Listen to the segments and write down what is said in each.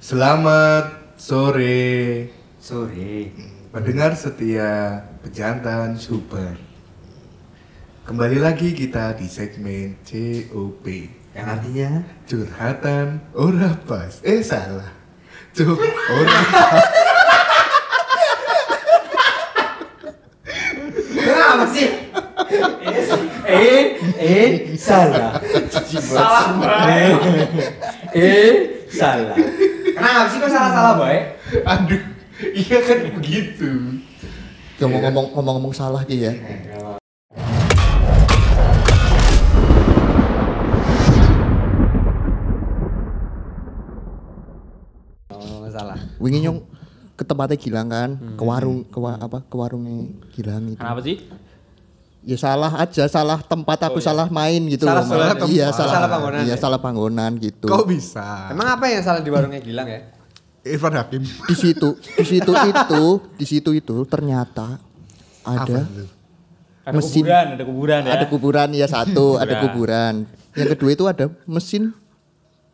Selamat sore Sore. pendengar setia pejantan super. Kembali lagi kita di segmen COP. Yang artinya Curhatan ora pas. Eh salah. Cuk, ora pas. Kenapa sih? eh, eh, salah. Salah, baik. eh, salah. Kenapa sih kok salah-salah, baik? Aduh, iya kan begitu. ngomong-ngomong ngomong-ngomong salah ki ya. Salah. Wingi nyong ke tempatnya Gilang kan, ke warung ke wa- apa ke warungnya Gilang itu. Kenapa sih? Ya salah aja, salah tempat aku salah main gitu Salah- loh. Salah Iya, salah, Salah panggonan Iya, ya? salah panggonan gitu. Kok bisa? Emang apa yang salah di warungnya Gilang ya? Irfan Hakim. Di situ, di situ itu, di situ itu ternyata ada? Ada Mesin. kuburan, ada kuburan ya. ada kuburan ya satu, ada kuburan. Yang kedua itu ada mesin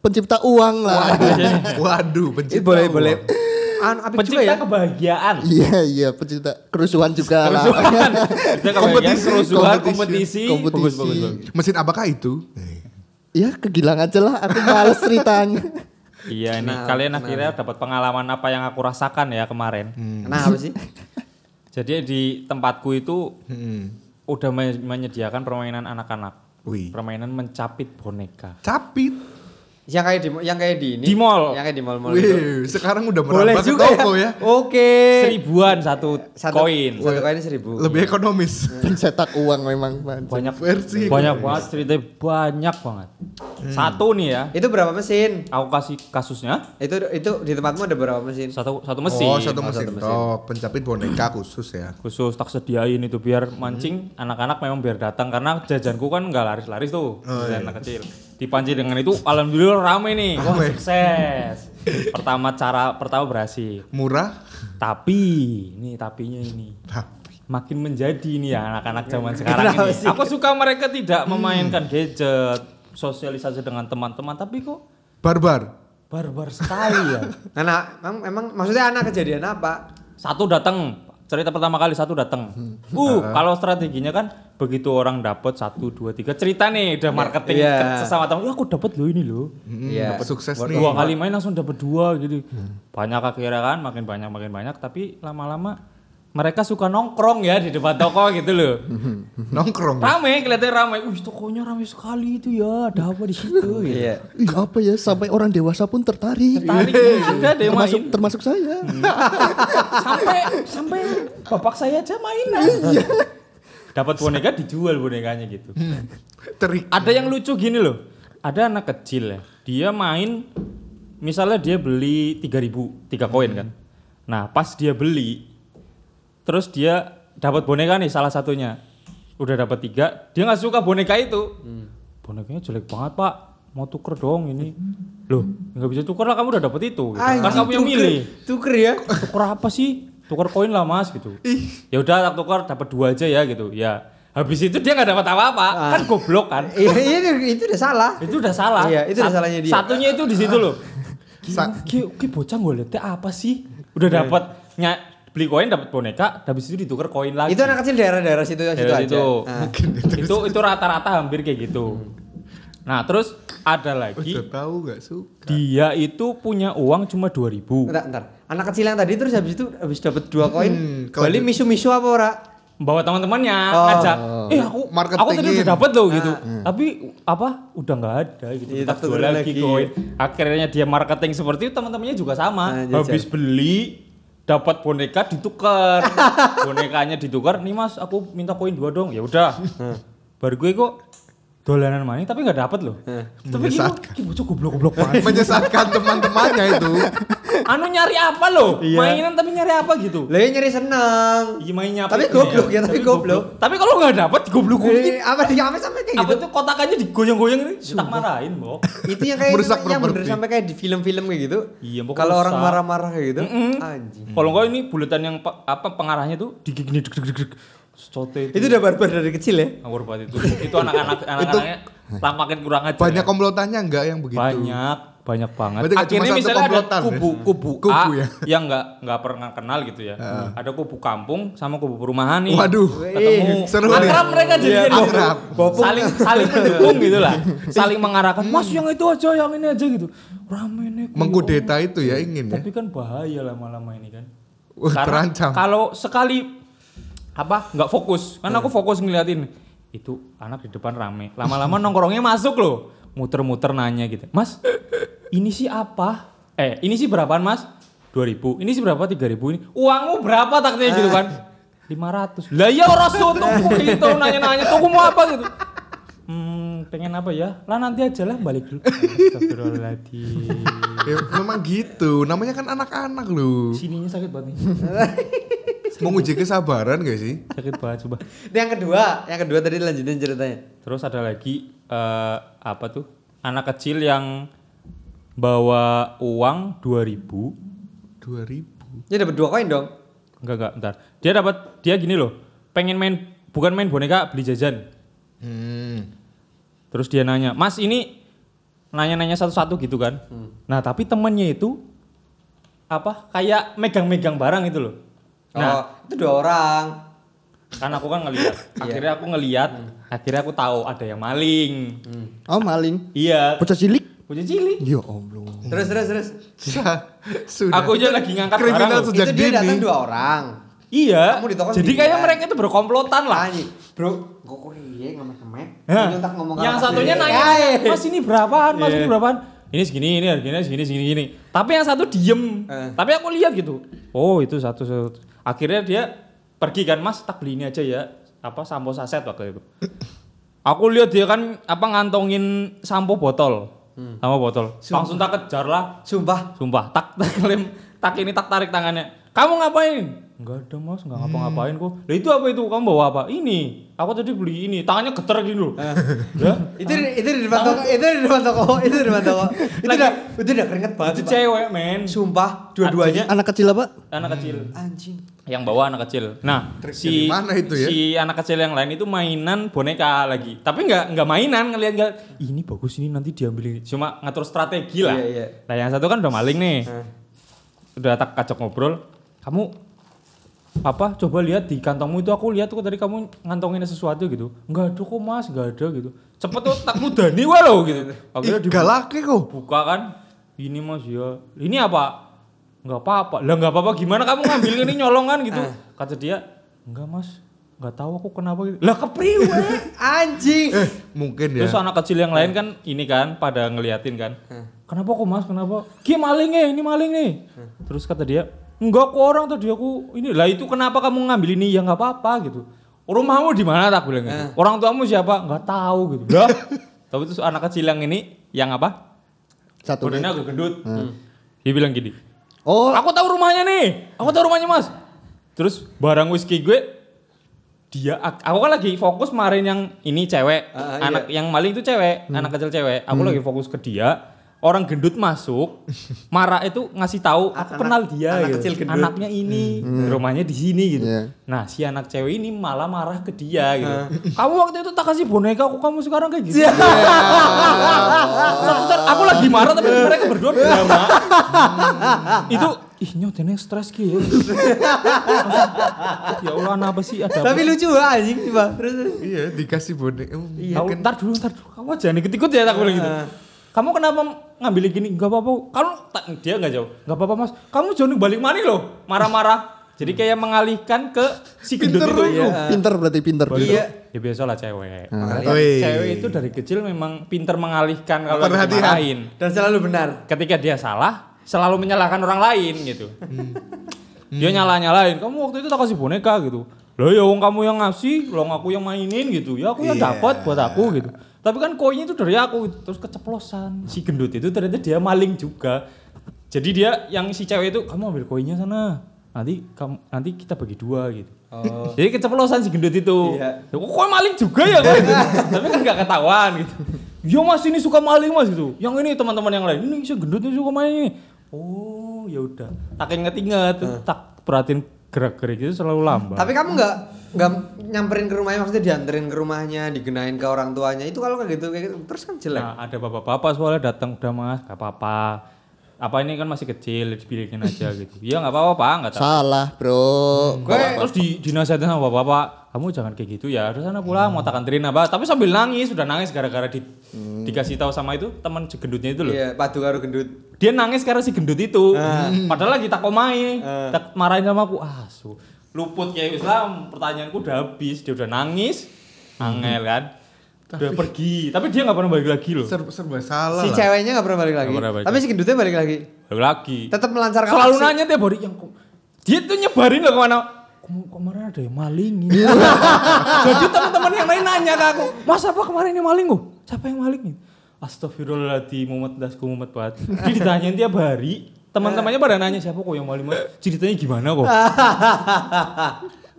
pencipta uang lah. Waduh, Itu pencipta boleh uang. boleh. An, apik juga Pencipta ya. kebahagiaan. Iya, iya, pencipta kerusuhan juga lah. Kerusuhan. Kompetisi, kerusuhan, kompetisi. kompetisi. Kompetisi. Bagus, bagus, bagus. Mesin apakah itu? Ya kegilang aja lah, aku males ceritanya. Iya, ini Nah, kalian nah. akhirnya dapat pengalaman apa yang aku rasakan ya kemarin. Kenapa sih? Jadi di tempatku itu Hmm. udah me- menyediakan permainan anak-anak. Wih. Permainan mencapit boneka. Capit. Yang kayak di yang kayak di ini. Di mall. Yang kayak di mall-mall itu. Wih, sekarang udah merambah ke juga toko ya. Oke. Seribuan satu, Satu koin. Satu koin seribu. Lebih ekonomis. Pencetak uang memang. Banyak Versi. banyak banget ceritanya banyak banget. Satu nih ya, Itu berapa mesin? aku kasih kasusnya Itu itu di tempatmu ada berapa mesin? satu satu mesin. Oh, satu Oh, mesin. satu mesin. Oh, pencapit boneka khusus ya. khusus tak sediain itu biar mancing anak-anak memang biar datang karena jajanku kan nggak laris-laris tuh jajan anak kecil dipancing dengan itu alhamdulillah rame nih wah Rame. sukses. Pertama cara pertama berhasil. Murah, tapi ini tapinya ini. Tapi. Makin menjadi nih ya anak-anak zaman sekarang Kenapa ini. sih? aku suka mereka tidak memainkan gadget sosialisasi dengan teman-teman tapi kok barbar. barbar sekali ya. Anak, emang, emang maksudnya anak kejadian apa? satu datang cerita pertama kali satu datang uh kalau strateginya kan begitu orang dapat satu dua tiga. Cerita nih udah marketing Iya. ke sesama teman "Ya, aku dapat loh ini loh. Iya. Dapat sukses nih. dua kali main langsung dapat dua gitu. Banyak akhirnya kan makin banyak makin banyak. Tapi lama-lama mereka suka nongkrong ya di depan toko gitu loh. Nongkrong. rame kelihatannya rame. Uh tokonya rame sekali itu ya. Ada apa di situ gitu. Iya. Ih, apa ya? Sampai orang dewasa pun tertarik. Tarik ada deh termasuk main. Termasuk saya. sampai sampai bapak saya aja main. Dapat boneka dijual bonekanya gitu. Terik. ada yang lucu gini loh. Ada anak kecil ya. Dia main misalnya dia beli 3000 tiga koin kan. Nah pas dia beli terus dia dapat boneka nih salah satunya. Udah dapat tiga dia nggak suka boneka itu. Bonekanya jelek banget pak. Mau tuker dong ini. Loh nggak bisa tuker lah kamu udah dapat itu gitu. kan kamu yang milih. Tuker ya? tuker apa sih? Tuker koin lah mas gitu. Ya udah tak tuker dapat dua aja ya gitu. Ya habis itu dia nggak dapat apa-apa. Kan goblok kan? Iya, itu, itu udah salah. itu udah salah. Iya, itu udah salahnya dia. satunya itu di situ loh. Ki ki bocah ngeliatnya apa sih? Udah Iya. dapat beli koin dapat boneka habis itu ditukar koin lagi Itu anak kecil daerah-daerah situ situ Daerah aja. situ. Nah. itu itu rata-rata hampir kayak gitu nah terus ada lagi Udah tahu gak suka. dia itu punya uang cuma 2000 Bentar, bentar. Anak kecil yang tadi terus habis itu habis dapat dua koin, Hmm, kalau balik di- misu-misu apa ora? bawa teman-temannya Oh. ngajak eh aku Marketingin. aku tadi udah dapat loh gitu tapi apa udah nggak ada gitu kita tak jual lagi koin akhirnya dia marketing seperti itu teman-temannya juga sama Nah, habis beli dapat boneka ditukar. Bonekanya ditukar nih mas aku minta koin dua dong. Ya udah. Baru gue kok dolanan maning tapi nggak dapat loh tapi gini Menyesatkan. kok bocah goblok-goblok banget Menyesatkan teman-temannya itu. anu nyari apa loh Iya. mainan tapi nyari apa gitu Lah ya nyari seneng. Iya mainnya Tapi itu goblok ya, tapi goblok. Tapi kalau nggak dapat goblok Eh, apa di apa sampai kayak apa gitu? itu kotakannya digoyang-goyang ini tak marahin mbok Itu yang kayak Merusak yang bener sampai kayak di film-film kayak gitu. Iya, pokoknya Kalau orang marah-marah kayak gitu, Mm-mm. anjing. kalau enggak ini buletan yang apa pengarahnya tuh digigit gini deg deg deg deg sote Itu udah barbar dari kecil ya. ngawur banget itu itu anak-anak anak-anaknya tak makin kurang aja Banyak komplotannya enggak yang begitu? banyak banyak banget. Berarti cuma Akhirnya misalnya ada komplotan, ya? kubu kubu, Kubu, A ya? yang nggak nggak pernah kenal gitu ya. Ada kubu kampung sama kubu perumahan nih. Waduh. ketemu Seru nih. akrab mereka jadi Iya, jadi akrab. saling saling mendukung gitu lah saling mengarahkan mas yang itu aja yang ini aja gitu rame nih Mengkudeta itu ya ingin ya. tapi kan bahaya lama-lama ini kan Wah, Karena terancam. kalau sekali apa? Nggak fokus. Kan aku fokus ngeliatin itu anak di depan rame. Lama-lama nongkrongnya masuk loh. Muter-muter nanya gitu. Mas ini sih apa? Eh ini sih berapaan mas? 2000 ini sih berapa? 3000 ini uangmu berapa? taknya gitu kan. 500 lah ya orang tuku gitu nanya-nanya tuku mau apa? gitu. Hmm pengen apa ya? Lah nanti aja lah balik dulu. Astagfirullahaladzim. Ya, memang gitu. Namanya kan anak-anak lu. sininya sakit banget nih Menguji kesabaran gak sih? sakit banget coba Ini yang kedua, yang kedua tadi lanjutin ceritanya. Terus ada lagi eh, apa tuh? Anak kecil yang bawa uang 2000. 2000. Ini dapat dua koin dong. Enggak enggak, bentar. Dia dapat dia gini loh. Pengen main bukan main boneka, beli jajan. Hmm. Terus dia nanya, "Mas, ini nanya-nanya satu-satu gitu kan?" Nah, tapi temennya itu apa? Kayak megang-megang barang itu loh. Oh, Nah, itu dua orang. kan aku kan ngelihat. Akhirnya aku ngelihat, akhirnya aku tahu ada yang maling. Oh maling. Iya, Bocah cilik. bocah cilik. Ya Allah. Terus terus terus. Sudah. Aku aja lagi ngangkat Kriminal barang sejak itu dia dini. datang dua orang. Iya. Kamu di toko Jadi sendirian. kayak mereka itu berkomplotan lah. Anjing. Bro, kok kok iya ngemek-ngemek. Hah. Nyontak ngomong Yang satunya nanya, Ya, ya. Mas ini berapaan? Mas Iya. ini berapaan? Ini segini, ini harganya segini, segini, segini. Tapi yang satu diem. Eh. Tapi aku lihat gitu. Oh itu satu, satu. Akhirnya dia pergi kan, Mas tak beli ini aja ya. Apa sampo saset waktu itu. Aku lihat dia kan apa ngantongin sampo botol. Hmm. Sampo botol. Langsung tak kejar lah. Sumpah. Sumpah, tak tak lem, tak ini tak tarik tangannya. Kamu ngapain? Enggak ada mas, enggak ngapa-ngapain kok. Lah itu apa itu? Kamu bawa apa? Ini. Aku tadi beli ini. Tangannya getar gini loh. ya? Itu di- itu di depan toko, itu di depan toko, itu di depan toko. Itu udah itu udah keringet banget. Itu cewek men. Sumpah, dua-duanya Anak kecil apa? Anak kecil. anjing. Yang bawa anak kecil. Nah, Trik si mana itu ya? si anak kecil yang lain itu mainan boneka lagi. Tapi nggak nggak mainan ngeliat nggak. Ini bagus ini nanti diambil. Cuma ngatur strategi lah. Iya, iya. Nah yang satu kan udah maling nih. Udah tak kacok ngobrol. Kamu apa coba lihat di kantongmu itu aku lihat tuh tadi kamu ngantongin sesuatu gitu nggak ada kok mas nggak ada gitu cepet tuh tak mudani walau gitu akhirnya dibuka kok. buka kan ini mas ya ini apa nggak apa-apa. Lah nggak apa-apa gimana kamu ngambil ini nyolongan? gitu. Kata dia enggak mas. Nggak tahu aku kenapa gitu. Lah kepriwe. Anjing. Eh, mungkin ya. terus anak kecil yang lain kan ini kan pada ngeliatin kan. Kenapa kok mas? Kenapa? Ki maling nih ini maling nih. Terus kata dia enggak kok orang tadi aku ini lah itu kenapa kamu ngambil ini? Ya nggak apa-apa gitu. Rumahmu di mana? tak bilang gitu. Orang tuamu siapa? Nggak tahu gitu. Lah. Tapi terus anak kecil yang ini yang apa? Satu. badannya agak gendut. Dia bilang gini Oh, Aku tahu rumahnya nih. Aku tahu rumahnya mas. Terus barang whisky gue dia ak- aku kan lagi fokus marin yang ini cewek. Ah, anak yang maling itu cewek anak kecil cewek. Aku lagi fokus ke dia orang gendut masuk marah itu ngasih tahu aku Anak- kenal dia anak gitu. kecil gendut. anaknya ini rumahnya di sini gitu Iya. nah si anak cewek ini malah marah ke dia gitu kamu waktu itu tak kasih boneka kok kamu sekarang kayak gitu Satu-satu, aku lagi marah tapi mereka berdua drama. itu ih nyotene stres ki ya. ya Allah kenapa sih ada Tapi apa? lucu banget anjing, Pak. Terus terus. Iya, dikasih boneka. Mungkin ntar dulu, ntar dulu. Kamu jangan ikut-ikut ya tak bilang gitu. Ah. Kamu kenapa ngambil gini? Enggak apa-apa. Kamu tak, dia enggak jawab. Enggak apa-apa, Mas. Kamu jangan balik mana loh? Marah-marah. Jadi kayak mengalihkan ke si gendut Pinter itu. Iya. pinter berarti pinter. Iya. Ya biasa lah cewek. Ah. Cewek itu dari kecil memang pinter mengalihkan kalau Perhatian. dimarahin. Dan selalu benar. ketika dia salah selalu menyalahkan orang lain gitu. Dia nyalah-nyalahin, kamu waktu itu tak kasih boneka gitu. Lah ya wong kamu yang ngasih, lo aku yang mainin gitu. Ya aku yang Iya. dapat buat aku gitu. Tapi kan koinnya itu dari aku terus keceplosan. Si gendut itu ternyata dia maling juga. Jadi dia yang si cewek itu kamu ambil koinnya sana. Nanti kamu nanti kita bagi dua gitu. Oh. Jadi keceplosan si gendut itu. Iya. Kok kok maling juga ya kok? Tapi kan gak ketahuan gitu. Ya mas ini suka maling mas gitu. Yang ini teman-teman yang lain ini si gendut ini suka maling. Oh ya udah. Tak inget-inget tak perhatiin gerak-gerik itu selalu lambat. Tapi kamu nggak nggak nyamperin ke rumahnya maksudnya dianterin ke rumahnya, digenain ke orang tuanya. Itu kalau kayak gitu kayak gitu terus kan jelek. Nah, ada bapak-bapak soalnya datang udah mas, gak apa-apa. Apa ini kan masih kecil, dibilikin aja gitu. Iya nggak apa-apa pak, nggak tahu. Salah, Bro. Gue terus di dinasihatin sama bapak-bapak, kamu jangan kayak gitu ya. Udah sana pulang, mau tak anterin apa? Tapi sambil nangis, sudah nangis gara-gara di, dikasih tahu sama itu teman gendutnya itu loh. Iya, padu karo gendut. Dia nangis karena si gendut itu. Padahal lagi tak komai, tak marahin sama aku. Ah, su, luput kayak Islam. Pertanyaanku udah habis, dia udah nangis, angel kan. Udah pergi, tapi dia nggak pernah balik lagi loh. Serba, serba salah Si lah. ceweknya nggak pernah balik lagi. Pernah balik Tapi si gendutnya balik lagi. Balik lagi. Tetap melancarkan Selalu aksi. nanya tiap hari yang dia tuh nyebarin loh ke mana. "Kem- Kemarin ada yang maling ini. Jadi teman-teman yang lain nanya ke aku, Mas apa kemarin yang maling kok? Siapa yang maling ini? Astagfirullahaladzim, mumet dasku mumet banget. Dia ditanyain tiap hari. Teman-temannya pada nanya siapa kok yang maling mas? Ceritanya gimana kok?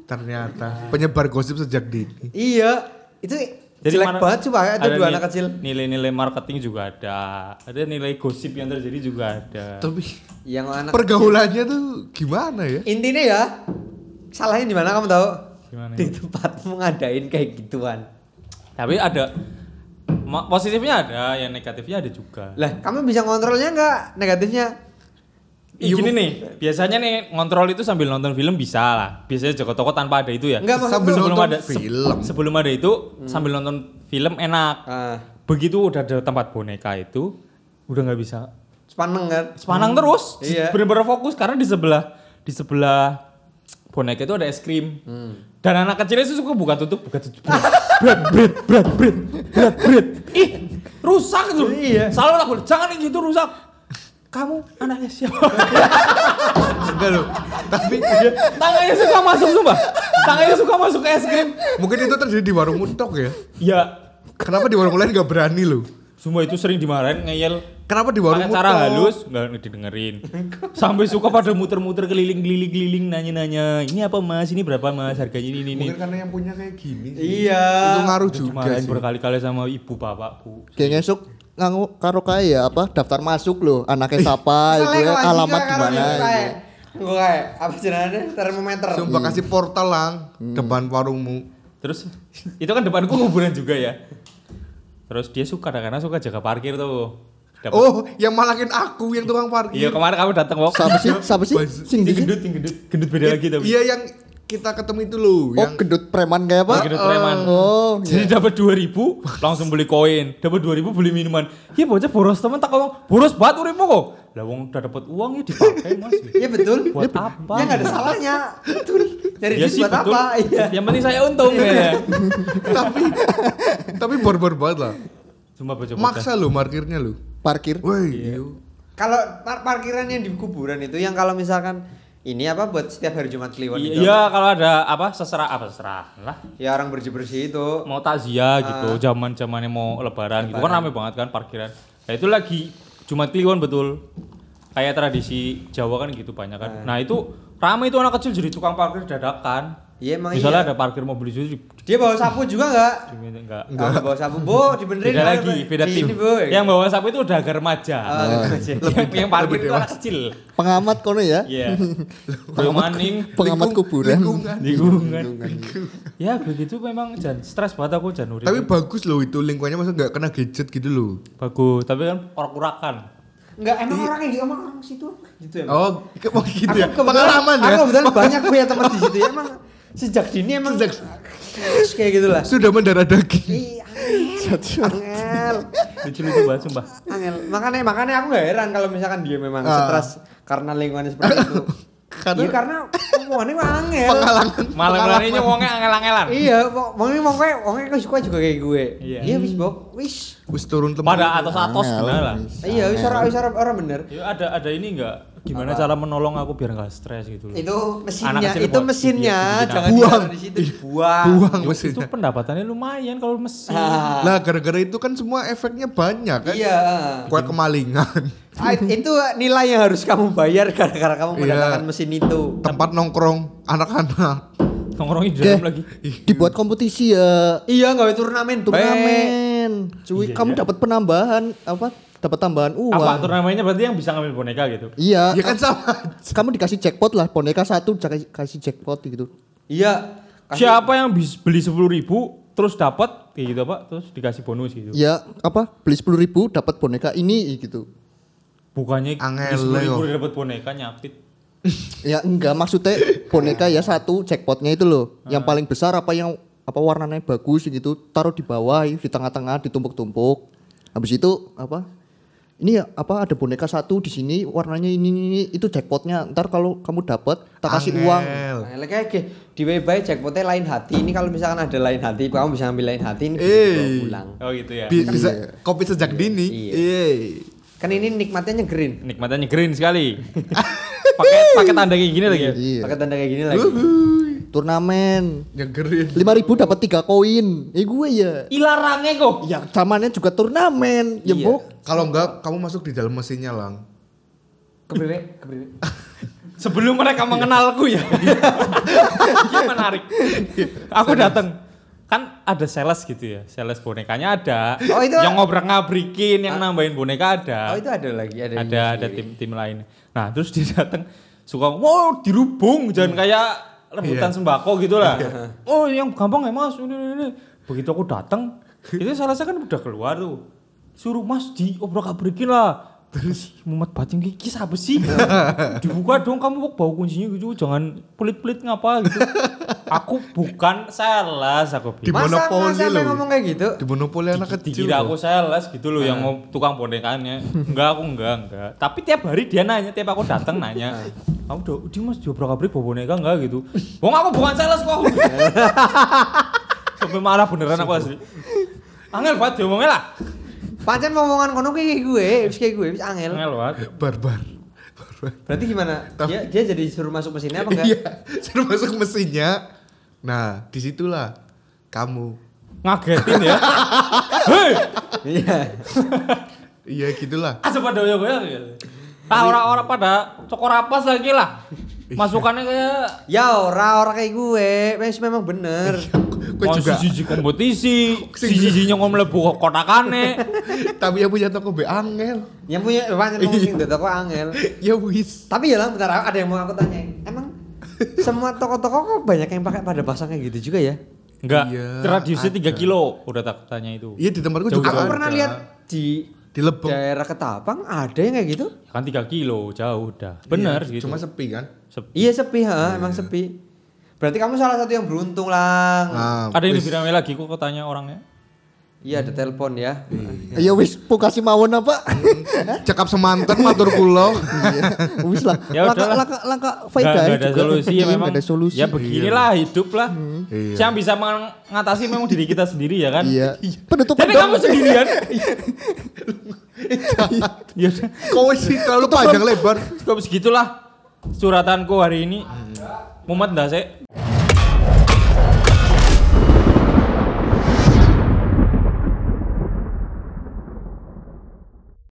Ternyata penyebar gosip sejak dini. Iya, itu jelek mana- banget coba ada, dua nil- anak kecil. Nilai-nilai marketing juga ada. Ada nilai gosip yang terjadi juga ada. Tapi Yang anak pergaulannya tuh gimana ya? intinya ya salahnya di mana kamu tahu? Gimana Di ya? tempatmu ngadain kayak gituan. Tapi ada positifnya ada, yang negatifnya ada juga. Lah, kamu bisa ngontrolnya nggak negatifnya? Ih, gini nih, biasanya nih ngontrol itu sambil nonton film bisa lah. Biasanya Joko Toko tanpa ada itu ya. Enggak lu- nonton ada se- film. sebelum ada itu sambil nonton film enak. Ah, Begitu udah ada tempat boneka itu udah nggak bisa sepaneng kan? sepanang terus. Iya. Bener-bener fokus karena di sebelah di sebelah boneka itu ada es krim. Hmm. Dan anak kecilnya itu suka buka tutup, buka tutup. Berat, berat, berat, berat, berat, berat. Ih, rusak itu. Iya. Selalu aku jangan yang gitu rusak. Kamu anaknya siapa? Enggak loh. Tapi Tangannya suka masuk sumpah. Tangannya suka masuk ke es krim. mungkin itu terjadi di warung muntok ya. Ya, Kenapa di warung lain gak berani loh? Semua itu sering dimarahin ngeyel Kenapa di warung cara halus nggak didengerin. Sampai suka pada muter-muter keliling-keliling keliling nanya-nanya, "Ini apa Mas? Ini berapa Mas? Harganya ini ini." ini." Mungkin karena yang punya kayak gini. sih. Iya. Itu ngaruh juga sih. berkali-kali sama ibu bapak, Bu. Kayak ngesuk nganggu karo kaya apa daftar masuk loh anaknya siapa itu ya alamat di mana. Gue kayak apa jenenge termometer. Sumpah kasih portal lang depan warungmu. Terus itu kan depanku kuburan juga ya. Terus dia suka karena suka jaga parkir tuh. Dapet- Oh, yang malakin aku yang tukang parkir. Iya kemarin kamu datang kok. siapa sih siapa sih sing gendut, ini gendut, gendut beda lagi tapi. Iya yang kita ketemu itu loh, oh yang gendut preman kayak apa Gendut preman. oh Jadi dapat 2000 langsung beli koin, dapat 2000 beli minuman. Iya bocah boros teman tak ngomong, boros banget urimu kok. Lah wong udah dapat uang ya dipakai Mas. Iya betul. Buat apa? Ya nggak ada salahnya. Betul. Cari Ya duit sih buat betul. apa? Iya. Yang penting saya untung ya. tapi tapi barbar banget lah. Cuma bocah Maksa lo parkirnya lo. parkir Woi, Iya. iyo. Kalau par parkiran yang di kuburan itu yang kalau misalkan ini apa buat setiap hari Jumat Kliwon itu. Iya kalau ada apa seserah apa seserah lah. Ya orang bersih-bersih itu. Mau takziah gitu, zaman zamannya mau lebaran, gitu kan rame banget kan parkiran. Nah itu lagi Jumat Kliwon betul. Kayak tradisi Jawa kan gitu banyak kan. Nah itu rame itu anak kecil jadi tukang parkir dadakan. Iya emang Misalnya iya. ada parkir mobil di- Dia bawa sapu juga enggak? enggak. Enggak bawa sapu, Bu, dibenerin. Beda lagi, beda tim. Ini, Bu. Yang bawa sapu itu udah agak remaja. Ah, gitu. yang, yang parkir lebih itu anak kecil. pengamat kono ya Iya. Bro maning pengamat kuburan Lingkungan. lingkungan. ya begitu memang jan stres banget aku jan urip. Tapi bagus loh itu lingkungannya masa nggak kena gadget gitu loh. bagus, tapi kan orak-urakan. Enggak, emang orang yang emang orang situ gitu ya. Oh, ke- oh gitu ya. Pengalaman ya. Aku kebetulan banyak punya teman di situ ya emang sejak dini emang kayak gitulah. Sudah mendarah daging. Iya, angel. Lucu-lucu banget sumpah. Angel. Makanya makanya aku gak heran kalau misalkan dia memang Ah. stres karena lingkungannya seperti itu. Karena- Iya karena omongannya mah angel. Pengalaman. Malam ini wongnya angel-angelan. Iya, wongnya wongnya wongnya suka juga kayak gue. Iya. Iya, wis, Bok. Wis. Wis turun tempat. Pada bener lah. Iya, wis ora wis ora bener. Ya ada ada ini enggak? Gimana cara menolong aku biar enggak stres gitu loh. Itu mesinnya, itu buat- mesinnya, iya, jangan apa? ditaruh di situ, buang. Buang Itu mesinnya. pendapatannya lumayan kalau mesin. Ah, Lah gara-gara itu kan semua efeknya banyak kan. Iya. Kue kemalingan. Ah, itu nilai yang harus kamu bayar gara-gara kamu Iya. mendatangkan mesin itu. Tempat nongkrong anak-anak. Nongkrongnya di dalam lagi. dibuat kompetisi ya Iya, nggak turnamen, turnamen cuy Iya, kamu iya. dapat penambahan apa dapat tambahan uang. Apa turnamennya berarti yang bisa ngambil boneka gitu. Iya. Ya kan sama. Kamu dikasih jackpot lah, boneka satu dikasih kasih jackpot gitu. Iya. kasih- Siapa yang beli sepuluh ribu terus dapat kayak gitu pak, terus dikasih bonus gitu. Ya apa? Beli sepuluh ribu dapat boneka ini gitu. Bukannya Angel, sepuluh ribu dapat boneka nyapit. Ya enggak maksudnya boneka ya satu jackpotnya itu loh. Yang paling besar apa yang apa warnanya bagus gitu taruh di bawah di tengah-tengah ditumpuk-tumpuk. Habis itu apa? Ini ya apa ada boneka satu di sini warnanya ini, ini, ini itu jackpotnya. Ntar kalau kamu dapat tak kasih uang. Angel. Nah, kayak gini, di WebBuy jackpotnya lain hati. Ini kalau misalkan ada lain hati, kamu bisa ambil lain hati ini bisa Eh. pulang. Oh gitu ya. Bi- bisa kopi sejak dini. Iya. Iya. Kan ini nikmatnya nyegerin. Nikmatnya green sekali. Pakai pakai tanda kayak gini lagi. Iya. Pakai tanda kayak gini lagi. Turnamen. Nyegerin. lima ribu dapat tiga koin. Eh gue ya. Ilarangnya kok. Ya zamannya juga turnamen. Ya Iya. bu. Kalau enggak kamu masuk di dalam mesinnya lang. Kepriwe, kepriwe. Sebelum mereka mengenalku ya. Ini menarik. Aku datang. Kan ada sales gitu ya. Sales bonekanya ada. Oh, itu- yang ngobrak-ngabrikin, yang nambahin boneka ada. Oh itu ada lagi, ada. ada ada tim-tim lain. Nah, terus dia datang suka wow dirubung jangan kayak rebutan sembako gitu lah. Oh, yang gampang ya Mas. Ini, ini. Begitu aku datang, itu salah saya kan udah keluar tuh. Suruh Mas diobrak-abrikin lah. Terus mumet bacing kiki apa sih? Dibuka dong kamu kok bau kuncinya gitu, jangan pelit-pelit ngapa gitu. aku bukan sales aku Di bilang. Monopoli masa ngomong kayak gitu? Di monopoli anak kecil. Dikira loh. aku sales gitu loh yang mau tukang bonekanya. Enggak aku enggak enggak. Tapi tiap hari dia nanya, tiap aku datang nanya. Kamu udah di Mas diobrak abrik bawa boneka enggak gitu. Wong aku bukan sales kok. Sampai marah beneran aku asli. Angel banget diomongnya lah. Pancen ngomongan kono kayak gue, wis kayak gue, wis angel. Angel banget. Barbar. Berarti gimana? Dia, dia jadi suruh masuk mesinnya apa enggak? Iya, suruh masuk mesinnya. Nah, di situlah kamu. Ngagetin ya. Hei, Iya. Iya gitulah. aja pada goyang gitu. Ah orang-orang pada cokor apa lagi lah. Masukannya kayak Ya ora ora kayak gue, wis memang bener. Mau juga. siji kompetisi, siji-sijinya ngomong mlebu kotakane. Tapi yang punya toko be angel. Yang punya pancen ngomong sing toko angel. Ya wis. Tapi ya lah bentar ada yang mau aku tanyain. Emang semua toko-toko kok banyak yang pakai pada pasang kayak gitu juga ya? Enggak, Iya, radiusnya 3 ada. kilo udah tak tanya itu. Iya di tempatku juga Aku pernah lihat di di Lebong. daerah Ketapang ada yang kayak gitu. Kan 3 kilo jauh udah. Bener Iya, gitu. Cuma sepi kan. Sep- Iya sepi ha, emang sepi. Berarti kamu salah satu yang beruntung lah. Nah, Ada yang lebih lagi kok katanya orangnya. Iya ada telepon ya. Ya wis, pu kasih mawon apa? cekap semanten matur kula. Iya, wis lah. Ya langkah, udahlah. langkah, faedah nggak ada solusi ya Iya, memang. ada solusi. Ya beginilah hidup lah. Iya. Yang bisa mengatasi memang diri kita sendiri ya kan. Iya. Penutup Jadi kamu sendirian. Ya udah. Kau sih terlalu panjang lebar. Cukup segitulah suratanku hari ini. Mumet enggak sih?